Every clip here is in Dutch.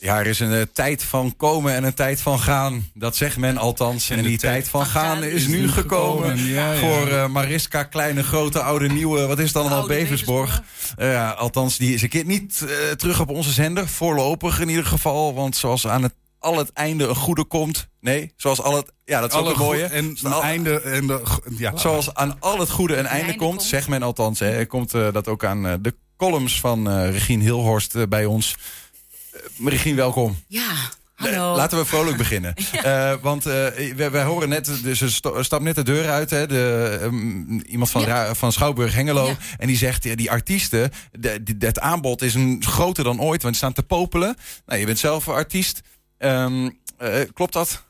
Ja, er is een eh, tijd van komen en een tijd van gaan. Dat zegt men althans. En, die tijd van gaan is nu gekomen. Ja, ja. Voor eh, Mariska, kleine, grote, oude, nieuwe. Wat is het allemaal? Beversborg. Eh, ja, althans, die is een keer niet eh, terug op onze zender. Voorlopig in ieder geval. Want zoals aan het, al het einde een goede komt. Nee, zoals al het. Ja, dat is ook Alle een mooie. En een einde. En de, ja, Zoals aan al het goede een einde einde komt, komt. zegt men althans. Hè, komt eh, dat ook aan eh, de columns van eh Regine Hilhorst eh, bij ons. Eh, Regine, welkom. Ja, hallo. laten we vrolijk beginnen. Eh, want eh, wij, wij horen net, dus ze stapt net de deur uit. Hè, de, ehm, iemand van, Ja. Van Schouwburg Hengelo. Ja. En die zegt, ja, die artiesten, de, die- het aanbod is een, groter dan ooit. Want ze staan te popelen. Nou, je bent zelf een artiest. Ehm, eh, klopt dat?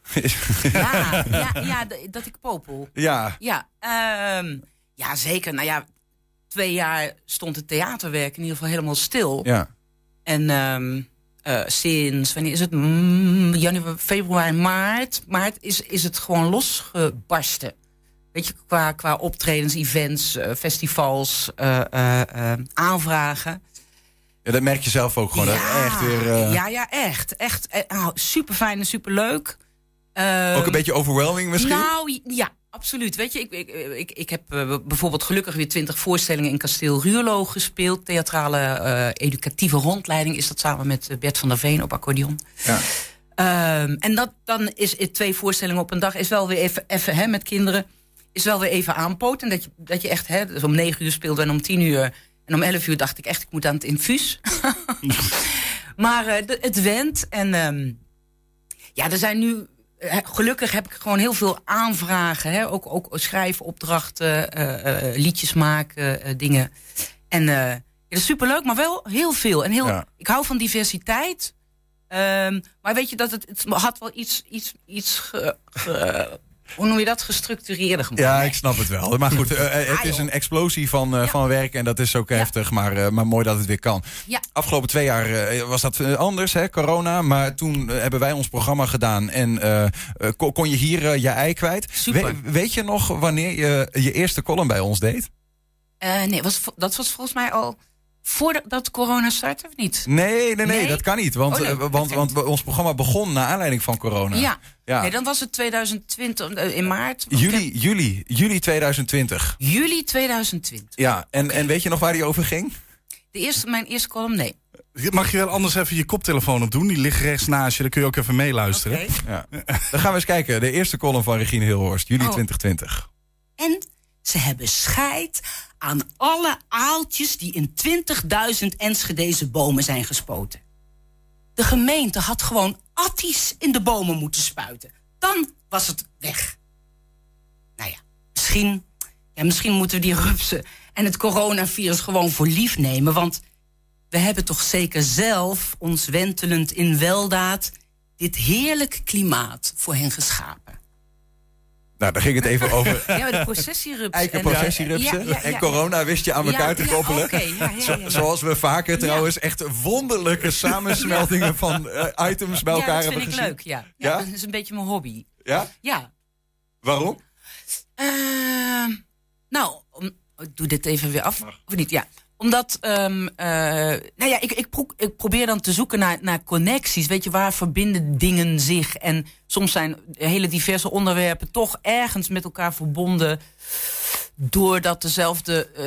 Ja, ja, dat ik popel. ja. Ja, ehm, ja, zeker. Nou ja, twee jaar stond het theaterwerk in ieder geval helemaal stil. ja. En ehm, eh, sinds, wanneer is het? Mm, januari, februari, maart. Maart is, is het gewoon losgebarsten. Weet je, qua, qua optredens, events, eh, festivals, eh, aanvragen. ja, dat merk je zelf ook gewoon. Dat echt weer, ja, ja, echt. Echt eh, super fijn en super leuk. Ook een beetje overwhelming misschien? Nou ja, absoluut. Weet je, ik, ik, ik, ik heb eh, bijvoorbeeld gelukkig weer twintig voorstellingen in Kasteel Ruurlo gespeeld. Theatrale eh, educatieve rondleiding is dat samen met eh, Bert van der Veen op accordeon. ja. Ehm, en dat, dan is het twee voorstellingen op een dag is wel weer even, even hè, met kinderen. Is wel weer even aanpoten. Dat je, dat je echt, hè, dus om negen uur speelde en om tien uur. En om elf uur dacht ik echt, ik moet aan het infuus. maar het went. En ehm, ja, er zijn nu. Gelukkig heb ik gewoon heel veel aanvragen. Hè? Ook, ook schrijfopdrachten, eh, eh, liedjes maken, eh, dingen. En ja, dat is superleuk, maar wel heel veel. En heel, Ja. ik hou van diversiteit. Ehm, maar weet je dat het, het had wel iets, iets, iets ge- hoe noem je dat, gestructureerder gemaakt. Ja, ik snap het wel. Maar goed, eh, eh, het Ah, is een explosie van, eh, van werk en dat is ook heftig. Maar, maar mooi dat het weer kan. Ja. Afgelopen twee jaar was dat anders, hè, corona. Maar toen hebben wij ons programma gedaan en kon, kon je hier je ei kwijt. Super. We- weet je nog wanneer je je eerste column bij ons deed? Nee, was, dat was volgens mij al voordat corona startte, of niet? Nee, nee, nee, Nee? dat kan niet. Want, Oh, nee. eh, want, want we- ons programma begon naar aanleiding van corona. Ja. Ja. Nee, dan was het 2020, eh, in maart. Juli, juli, juli 2020. Juli 2020. Ja, en, en weet je nog waar die over ging? De eerste, mijn eerste column, nee. Mag je wel anders even je koptelefoon op doen? Die ligt rechts naast je, dan kun je ook even meeluisteren. Ja. Dan gaan we eens kijken. De eerste column van Regine Hilhorst, juli Oh. 2020. Ze hebben scheid aan alle aaltjes die in 20.000 Enschedeze bomen zijn gespoten. De gemeente had gewoon atties in de bomen moeten spuiten. Dan was het weg. Nou ja, misschien, ja, misschien moeten we die rupsen en het coronavirus gewoon voor lief nemen. Want we hebben toch zeker zelf, ons wentelend in weldaad, dit heerlijk klimaat voor hen geschapen. Nou, daar ging het even over Ja, de processierupsen. eikenprocessierupsen. En, ja, ja, ja. En corona wist je aan Ja, elkaar te ja, koppelen. oké, ja, ja, Zo- ja, ja. Zoals we vaker trouwens echt wonderlijke samensmeltingen van eh, items bij elkaar ja, dat hebben vind ik gezien. leuk, ja. ja. Ja? Dat is een beetje mijn hobby. Ja? Ja. Waarom? Ehm, nou, om, ik doe dit even weer af. Of niet? Ja. Omdat, ehm, eh, nou ja, ik, ik, pro- ik probeer dan te zoeken naar, naar connecties. Weet je, waar verbinden dingen zich? En soms zijn hele diverse onderwerpen toch ergens met elkaar verbonden. Doordat dezelfde eh,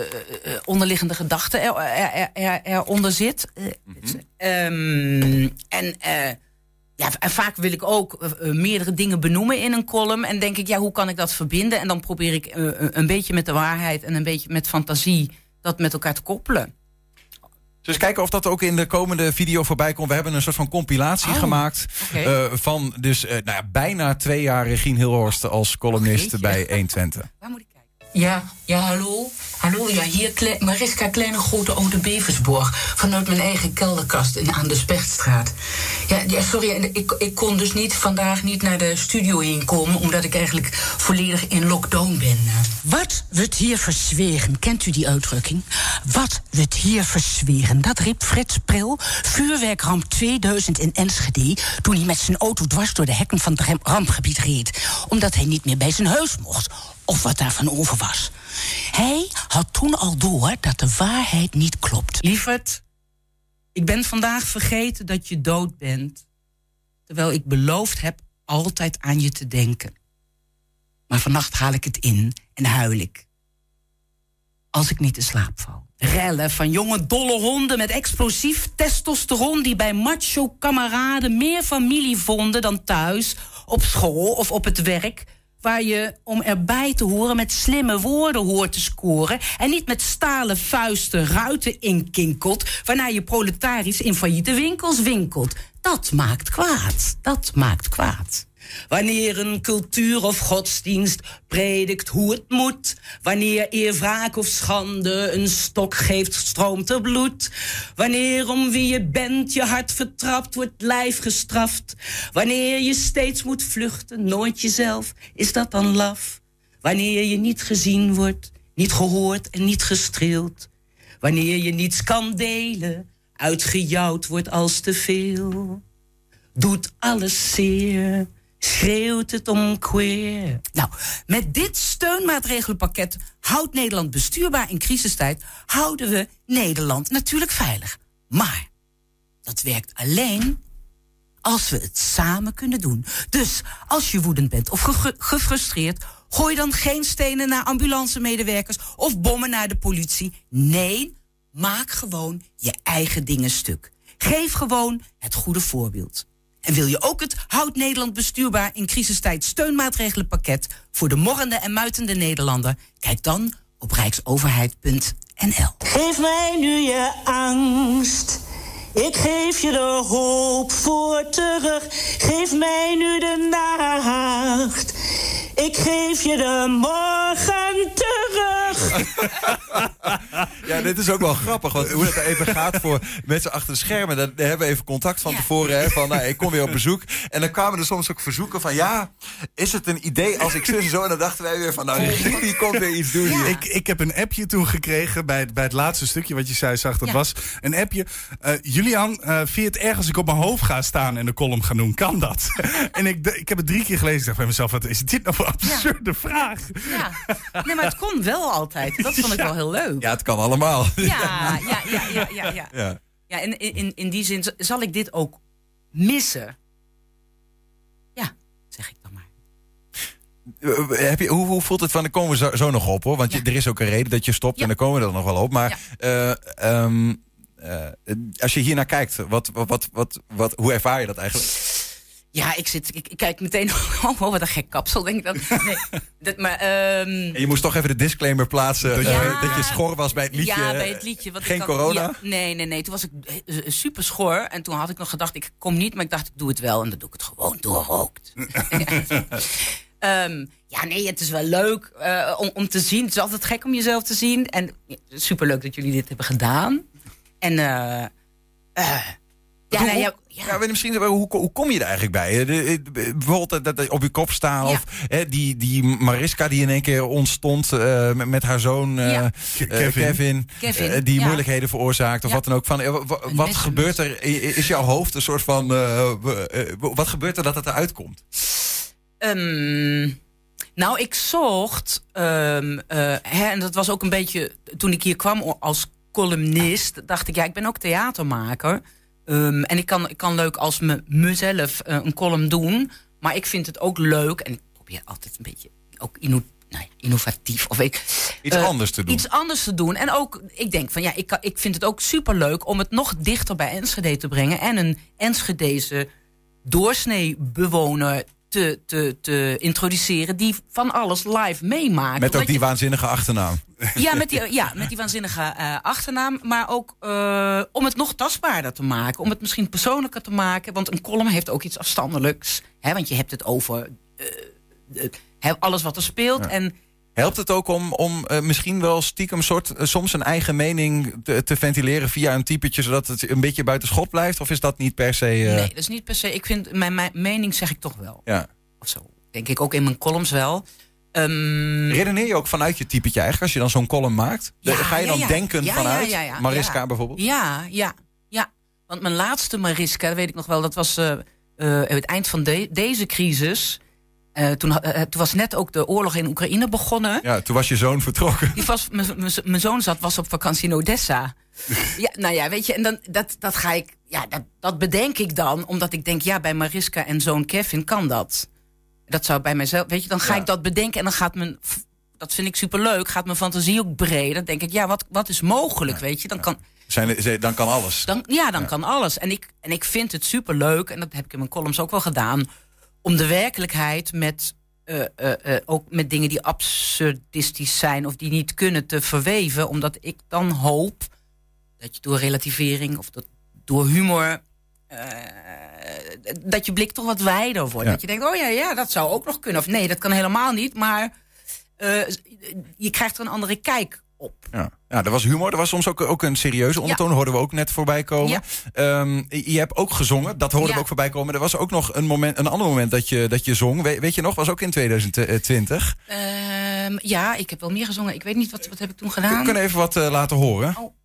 eh, onderliggende gedachte er, er, er, eronder zit. Eh, ehm, en ja, en vaak wil ik ook meerdere dingen benoemen in een column. En denk ik, ja, hoe kan ik dat verbinden? En dan probeer ik een beetje met de waarheid en een beetje met fantasie dat met elkaar te koppelen. Dus kijken of dat ook in de komende video voorbij komt. We hebben een soort van compilatie Oh, gemaakt. eh, van dus eh, nou ja, bijna twee jaar Regine Hilhorst als columnist bij 120. Waar moet ik kijken? Ja, ja, hallo. Hallo, ja, hier Mariska Kleine Grote Oude Beversborg. Vanuit mijn eigen kelderkast in, aan de Spechtstraat. Ja, sorry, ik, ik kon dus niet vandaag niet naar de studio heen komen... omdat ik eigenlijk volledig in lockdown ben. eh. Wat het hier verzweren, kent u die uitdrukking? Wat het hier verzweren, dat riep Frits Pril, vuurwerkramp 2000 in Enschede... toen hij met zijn auto dwars door de hekken van het rampgebied reed. Omdat hij niet meer bij zijn huis mocht, of wat daarvan over was. Hij had toen al door dat de waarheid niet klopt. Lieverd, Ik ben vandaag vergeten dat je dood bent. Terwijl ik beloofd heb altijd aan je te denken. Maar vannacht haal ik het in en huil ik. Als ik niet in slaap val. Rellen van jonge dolle honden met explosief testosteron die bij macho kameraden meer familie vonden dan thuis, op school of op het werk waar je om erbij te horen met slimme woorden hoort te scoren en niet met stalen vuisten ruiten inkinkelt, waarna je proletarisch in failliete winkels winkelt. Dat maakt kwaad. Dat maakt kwaad. Wanneer een cultuur of godsdienst predikt hoe het moet. Wanneer eer wraak of schande een stok geeft, stroomt er bloed. Wanneer om wie je bent je hart vertrapt, wordt lijf gestraft. Wanneer je steeds moet vluchten, nooit jezelf, is dat dan laf? Wanneer je niet gezien wordt, niet gehoord en niet gestreeld. Wanneer je niets kan delen, uitgejouwd wordt als te veel. Doet alles zeer schreeuwt het om queer. Nou, met dit steunmaatregelenpakket houdt Nederland bestuurbaar in crisistijd, houden we Nederland natuurlijk veilig. Maar dat werkt alleen als we het samen kunnen doen. Dus als je woedend bent of gefrustreerd, gooi dan geen stenen naar ambulancemedewerkers of bommen naar de politie. Nee, maak gewoon je eigen dingen stuk. Geef gewoon het goede voorbeeld. En wil je ook het Houd Nederland bestuurbaar in crisistijd steunmaatregelenpakket voor de morrende en muitende Nederlander? Kijk dan op rijksoverheid.nl. Geef mij nu je angst. Ik geef je de hoop voor terug. Geef mij nu de nacht. Ik geef je de morgen terug. ja, dit is ook wel grappig. Want hoe dat even gaat voor mensen achter de schermen. Dan hebben we even contact van tevoren. Hè, van, nou, ik kom weer op bezoek. En dan kwamen er soms ook verzoeken van... Ja, is het een idee als ik zus en zo? En dan dachten wij weer van... Nou, die komt weer iets doen hier. Ik, ik heb een appje toen gekregen bij, bij het laatste stukje wat je zei, zag. Dat was een appje. Uh, Julian, uh, vind je het erg als ik op mijn hoofd ga staan en de column ga doen? Kan dat? en ik, ik heb het drie keer gelezen. Ik dacht bij mezelf, wat is dit nou voor absurde vraag? Ja. Nee, maar het kon wel altijd. Dat vond ik wel heel leuk. Ja, het kan allemaal. Ja, ja, ja, ja, ja. Ja, ja. ja in, in, in die zin zal ik dit ook missen. Ja, zeg ik dan maar. Eh, heb je, hoe, hoe voelt het van, dan komen we zo, nog op hoor. Want je, er is ook een reden dat je stopt en dan komen we er nog wel op. Maar uh, um, uh, als je hier naar kijkt, wat, wat, wat, wat, hoe ervaar je dat eigenlijk? Ja, ik, zit, ik, ik kijk meteen, oh, wat een gek kapsel, denk ik dan. Nee, dat, maar, um... je moest toch even de disclaimer plaatsen dat, je, dat je schor was bij het liedje. Ja, bij het liedje. Geen kan, corona? Ja, nee, nee, nee. Toen was ik super schor. En toen had ik nog gedacht, ik kom niet, maar ik dacht, ik doe het wel. En dan doe ik het gewoon doorrookt. um, ja, nee, het is wel leuk uh, om, om te zien. Het is altijd gek om jezelf te zien. En super leuk dat jullie dit hebben gedaan. En uh, uh, ja, nee, ja, ja. misschien, hoe, hoe kom je er eigenlijk bij? De, bijvoorbeeld dat, op je kop staan. Of hè, die, die Mariska die in één keer ontstond uh, met, met, haar zoon uh, Kevin. Kevin. Uh, die moeilijkheden veroorzaakt. Of wat dan ook. Van, wat gebeurt er? Is jouw hoofd een soort van. wat gebeurt er dat het eruit komt? Um, nou, ik zocht. Um, hè, en dat was ook een beetje. Toen ik hier kwam als columnist. dacht ik, ja, ik ben ook theatermaker. Um, en ik kan, ik kan leuk als me, mezelf uh, een column doen. Maar ik vind het ook leuk. En ik probeer altijd een beetje ook inno, nou ja, innovatief. Of ik, iets uh, anders te doen. Iets anders te doen. En ook, ik denk van ja, ik, ik vind het ook superleuk om het nog dichter bij Enschede te brengen. En een Enschedeze doorsnee bewoner te, te, te introduceren die van alles live meemaakt. Met ook die waanzinnige achternaam. Ja, met die, ja, met die waanzinnige uh, achternaam. Maar ook uh, om het nog tastbaarder te maken. Om het misschien persoonlijker te maken. Want een column heeft ook iets afstandelijks. Hè, want je hebt het over uh, alles wat er speelt. Ja. En Helpt het ook om, om uh, misschien wel stiekem soort, uh, soms een eigen mening te, te, ventileren via een typetje, zodat het een beetje buiten schot blijft? Of is dat niet per se. Uh... Nee, dat is niet per se. Ik vind mijn, mijn mening zeg ik toch wel. Ja. Of zo. Denk ik ook in mijn columns wel. Um... Redeneer je ook vanuit je typetje eigenlijk als je dan zo'n column maakt? Ja, Ga je dan ja, ja. denken vanuit Mariska bijvoorbeeld? Ja, ja, ja. Want mijn laatste Mariska, dat weet ik nog wel, dat was het eind van de, deze crisis. Uh, toen, uh, toen was net ook de oorlog in Oekraïne begonnen. Ja, toen was je zoon vertrokken. Die was, mijn zoon zat, was op vakantie in Odessa. ja, nou ja, weet je, en dan, dat, dat ga ik, ja, dat, dat bedenk ik dan, omdat ik denk, ja, bij Mariska en zoon Kevin kan dat. Dat zou bij mijzelf, weet je, dan ga ik dat bedenken en dan gaat mijn, dat vind ik superleuk, gaat mijn fantasie ook breder. Dan denk ik, ja, wat, wat is mogelijk, weet je, dan kan. Zijn, dan kan alles. Dan, ja, dan kan alles. En ik, en ik vind het superleuk, en dat heb ik in mijn columns ook wel gedaan, om de werkelijkheid met, uh, uh, uh, ook met dingen die absurdistisch zijn of die niet kunnen te verweven. Omdat ik dan hoop dat je door relativering of dat, door humor. dat je blik toch wat wijder wordt. Dat je denkt, oh ja, ja, dat zou ook nog kunnen. Of nee, dat kan helemaal niet. Maar je krijgt er een andere kijk op. Ja. ja, er was humor. Er was soms ook, ook een serieuze ondertoon. Ja. Hoorden we ook net voorbij komen. Ja. Um, je hebt ook gezongen. Dat hoorden we ook voorbij komen. Er was ook nog een, moment, een ander moment dat je, dat je zong. We, weet je nog? Was ook in 2020. Um, ja, ik heb wel meer gezongen. Ik weet niet, wat, wat heb ik toen gedaan? We kunnen even wat uh, laten horen. Oh.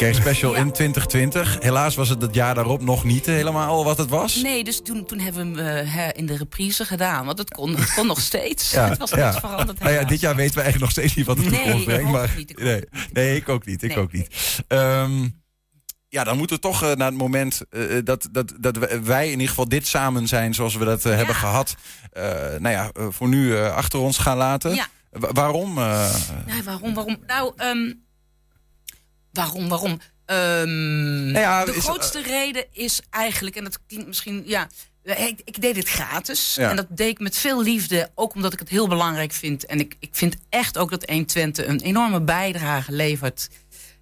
Ja. in 2020. Helaas was het het jaar daarop nog niet helemaal wat het was. Nee, dus toen, toen hebben we hem eh, in de reprise gedaan. Want het kon, het kon nog steeds. Ja, het was ja. niks veranderd. Nou ja, dit jaar weten we eigenlijk nog steeds niet wat de Nee, toekomst brengt. Maar, het niet, nee, het nee, ik ook niet. Ik Nee. ook niet. Ehm, ja, dan moeten we toch eh, naar het moment eh, dat, dat, dat wij- in ieder geval dit samen zijn zoals we dat hebben gehad. eh, nou ja, voor nu achter ons gaan laten. Ja. Wa- waarom? Nee, waarom, waarom? Nou, ehm, waarom, waarom? Ehm, Nou ja, de is- grootste reden is eigenlijk, en dat klinkt misschien, ja, ik, ik deed dit gratis. Ja. En dat deed ik met veel liefde, ook omdat ik het heel belangrijk vind. En ik, ik vind echt ook dat 120 een enorme bijdrage levert.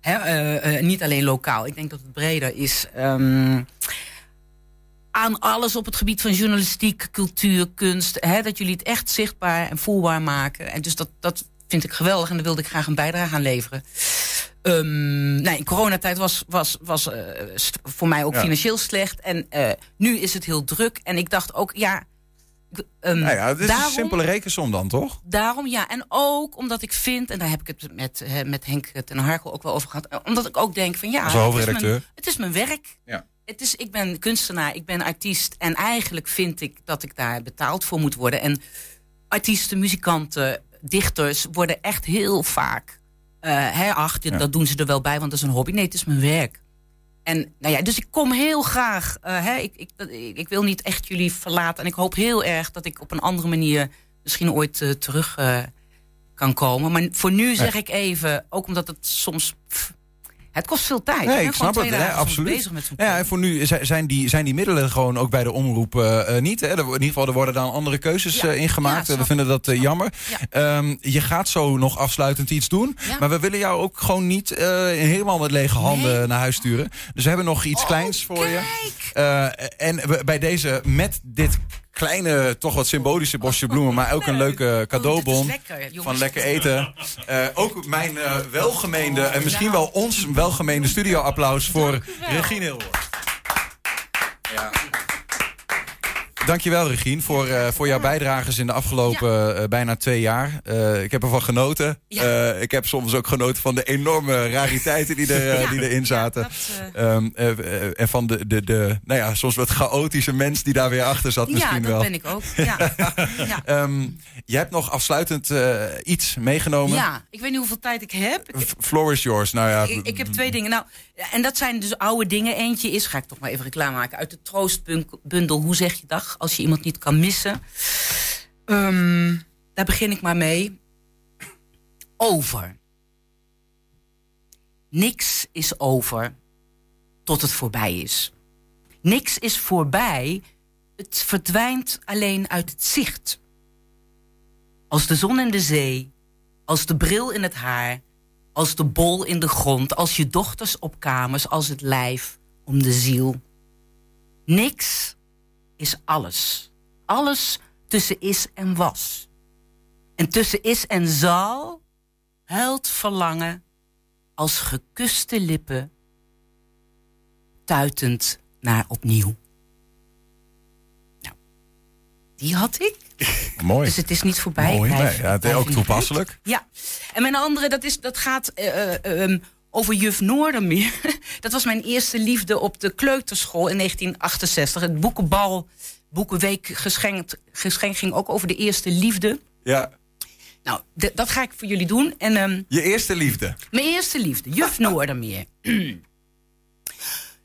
Hè, eh, eh, niet alleen lokaal, ik denk dat het breder is. Ehm, aan alles op het gebied van journalistiek, cultuur, kunst. Hè, dat jullie het echt zichtbaar en voelbaar maken. En dus dat, dat vind ik geweldig en daar wilde ik graag een bijdrage aan leveren. Nou, in coronatijd was, was, was eh, voor mij ook Ja. financieel slecht. En eh, nu is het heel druk. En ik dacht ook, ja... ehm, nou ja, het is daarom, een simpele rekensom dan, toch? Daarom ja. En ook omdat ik vind, en daar heb ik het met, eh, met Henk ten Harkel ook wel over gehad. eh, Omdat ik ook denk van ja, Als het is, mijn, het is mijn werk. Ja. Het is, ik ben kunstenaar, ik ben artiest. En eigenlijk vind ik dat ik daar betaald voor moet worden. En artiesten, muzikanten, dichters worden echt heel vaak... hè, ach, dit- Ja. dat doen ze er wel bij, want dat is een hobby. Nee, het is mijn werk. En nou ja, dus ik kom heel graag. eh, hè, ik, ik, ik, wil niet echt jullie verlaten. En ik hoop heel erg dat ik op een andere manier misschien ooit eh, terug kan komen. Maar voor nu zeg ik even, ook omdat het soms. pff, het kost veel tijd. Nee, ik snap het. hè, absoluut. bezig met zo'n Ja, en voor nu zi- zijn die, zijn die middelen gewoon ook bij de omroep eh, eh, niet. Hè? In ieder geval, er worden dan andere keuzes Ja. eh, ingemaakt. Ja, we vinden dat jammer. Ja. Ehm, je gaat zo nog afsluitend iets doen. Maar we willen jou ook gewoon niet helemaal met lege handen Nee. naar huis sturen. Dus we hebben nog iets Oh, kleins voor je. kijk! En we- bij deze, met dit kleine, toch wat symbolische bosje bloemen... maar ook een leuke cadeaubon Oh, lekker, jongens. van lekker eten. Eh, ook mijn eh, welgemeende en misschien wel ons welgemeende studioapplaus voor Regine Hilwoord. Ja. Dankjewel, Regine, voor, eh, voor jouw bijdrages in de afgelopen eh, bijna twee jaar. Eh, ik heb ervan genoten. Ja. Ik heb soms ook genoten van de enorme rariteiten die, er, Ja. die erin zaten. Ja, dat, eh, Ehm, eh, eh, en van de, de, de, nou ja, soms wat chaotische mens die daar weer achter zat ja, misschien dat wel. ben ik ook. Ja. ja. Ehm, je hebt nog afsluitend iets meegenomen. ja, ik weet niet hoeveel tijd ik heb. Ik, Floor is yours. Nou ja, ik, ik heb twee dingen. Nou, en dat zijn dus oude dingen. Eentje is, ga ik toch maar even reclame maken, uit de troostbundel. Hoe zeg je dag als je iemand niet kan missen? Ehm, daar begin ik maar mee. Over. Niks is over tot het voorbij is. Niks is voorbij. Het verdwijnt alleen uit het zicht. Als de zon in de zee, als de bril in het haar, als de bol in de grond, als je dochters op kamers, als het lijf om de ziel. Niks is alles. Alles tussen is en was. En tussen is en zal huilt verlangen als gekuste lippen, tuitend naar opnieuw. Nou, die had ik. Mooi. Dus het is niet voorbij. Mooi. Nee, ja, het is ook toepasselijk. Ja. En mijn andere, dat, is, dat gaat eh, eh, ehm, over juf Noordermeer. dat was mijn eerste liefde op de kleuterschool in 1968. Het boekenbal, boekenweek geschenk, geschenk ging ook over de eerste liefde. Ja. Nou, dat ga ik voor jullie doen. En ehm, Je eerste liefde. mijn eerste liefde, juf Noordermeer.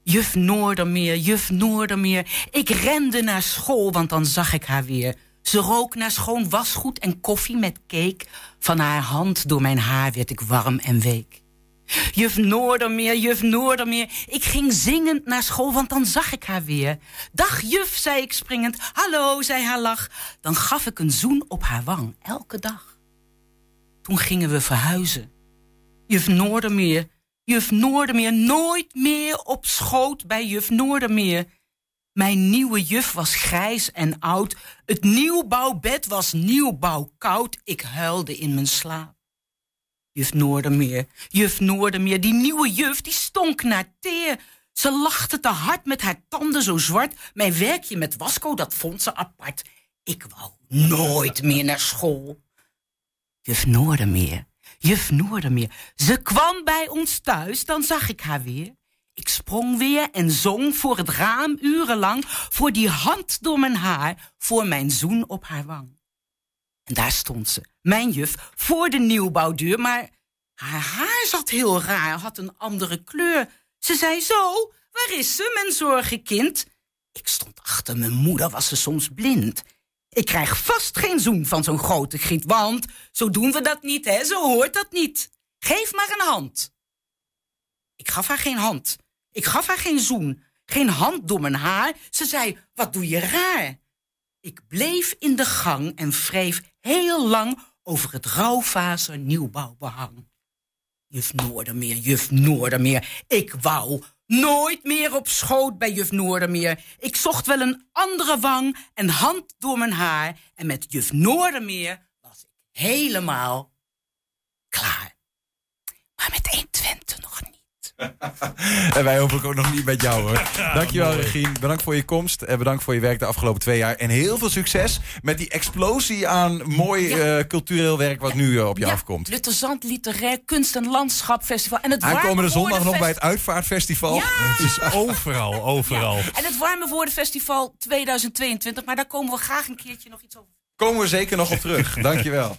juf Noordermeer, juf Noordermeer. Ik rende naar school, want dan zag ik haar weer. Ze rook naar schoon wasgoed en koffie met cake. Van haar hand door mijn haar werd ik warm en week. Juf Noordermeer, juf Noordermeer. Ik ging zingend naar school, want dan zag ik haar weer. Dag juf, zei ik springend. Hallo, zei haar lach. Dan gaf ik een zoen op haar wang, elke dag. Toen gingen we verhuizen. Juf Noordermeer, juf Noordermeer, nooit meer op schoot bij juf Noordermeer. Mijn nieuwe juf was grijs en oud. Het nieuwbouwbed was nieuwbouw koud. Ik huilde in mijn slaap. Juf Noordermeer, juf Noordermeer, die nieuwe juf, die stonk naar teer. Ze lachte te hard met haar tanden zo zwart. Mijn werkje met wasco, dat vond ze apart. Ik wou nooit meer naar school. Juf Noordermeer, juf Noordermeer. Ze kwam bij ons thuis, dan zag ik haar weer. Ik sprong weer en zong voor het raam urenlang... voor die hand door mijn haar, voor mijn zoen op haar wang. En daar stond ze, mijn juf, voor de nieuwbouwdeur... maar haar haar zat heel raar, had een andere kleur. Ze zei zo, waar is ze, mijn zorgenkind? Ik stond achter mijn moeder, was ze soms blind... Ik krijg vast geen zoen van zo'n grote griet, want zo doen we dat niet, hè? Zo hoort dat niet. Geef maar een hand. Ik gaf haar geen hand. Ik gaf haar geen zoen. Geen hand door mijn haar. Ze zei, wat doe je raar? Ik bleef in de gang en wreef heel lang over het rouwfaser nieuwbouwbehang. Juf Noordermeer, juf Noordermeer, ik wou nooit meer op schoot bij juf Noordermeer. Ik zocht wel een andere wang en hand door mijn haar. En met juf Noordermeer was ik helemaal klaar. Maar met 120 nog niet. En wij hopelijk ook nog niet met jou hoor. Dankjewel Regine. Bedankt voor je komst. En bedankt voor je werk de afgelopen twee jaar. En heel veel succes met die explosie aan mooi eh, cultureel werk wat nu eh, op je Ja, afkomt. Lutterzand Literair Kunst- en Landschapfestival. En het Aankomende zondag nog bij het Uitvaartfestival. Ja! Het is overal, overal. En het Warme Woordenfestival 2022. Maar daar komen we graag een keertje nog iets over. Komen we zeker nog op terug. Dankjewel.